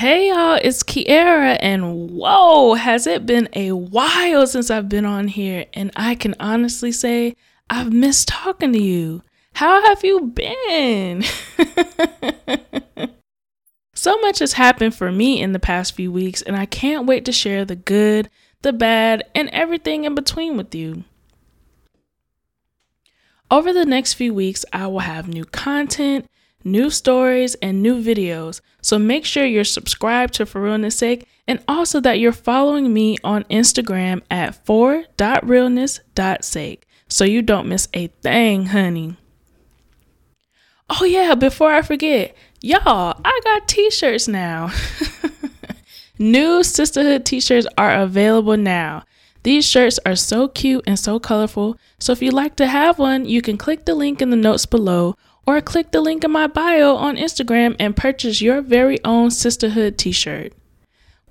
y'all, it's Kieara, and whoa, has it been a while since I've been on here? And I can honestly say I've missed talking to you. How have you been? so much has happened for me in the past few weeks, and I can't wait to share the good, the bad, and everything in between with you. Over the next few weeks, I will have new content new stories, and new videos. So make sure you're subscribed to For Realness Sake and also that you're following me on Instagram at for.realness.sake so you don't miss a thing, honey. Oh, yeah, before I forget, y'all, I got t shirts now. New sisterhood t shirts are available now. These shirts are so cute and so colorful. So if you'd like to have one, you can click the link in the notes below or click the link in my bio on Instagram and purchase your very own sisterhood t shirt.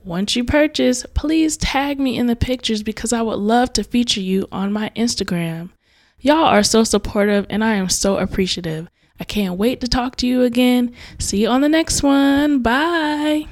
Once you purchase, please tag me in the pictures because I would love to feature you on my Instagram. Y'all are so supportive and I am so appreciative. I can't wait to talk to you again. See you on the next one. Bye.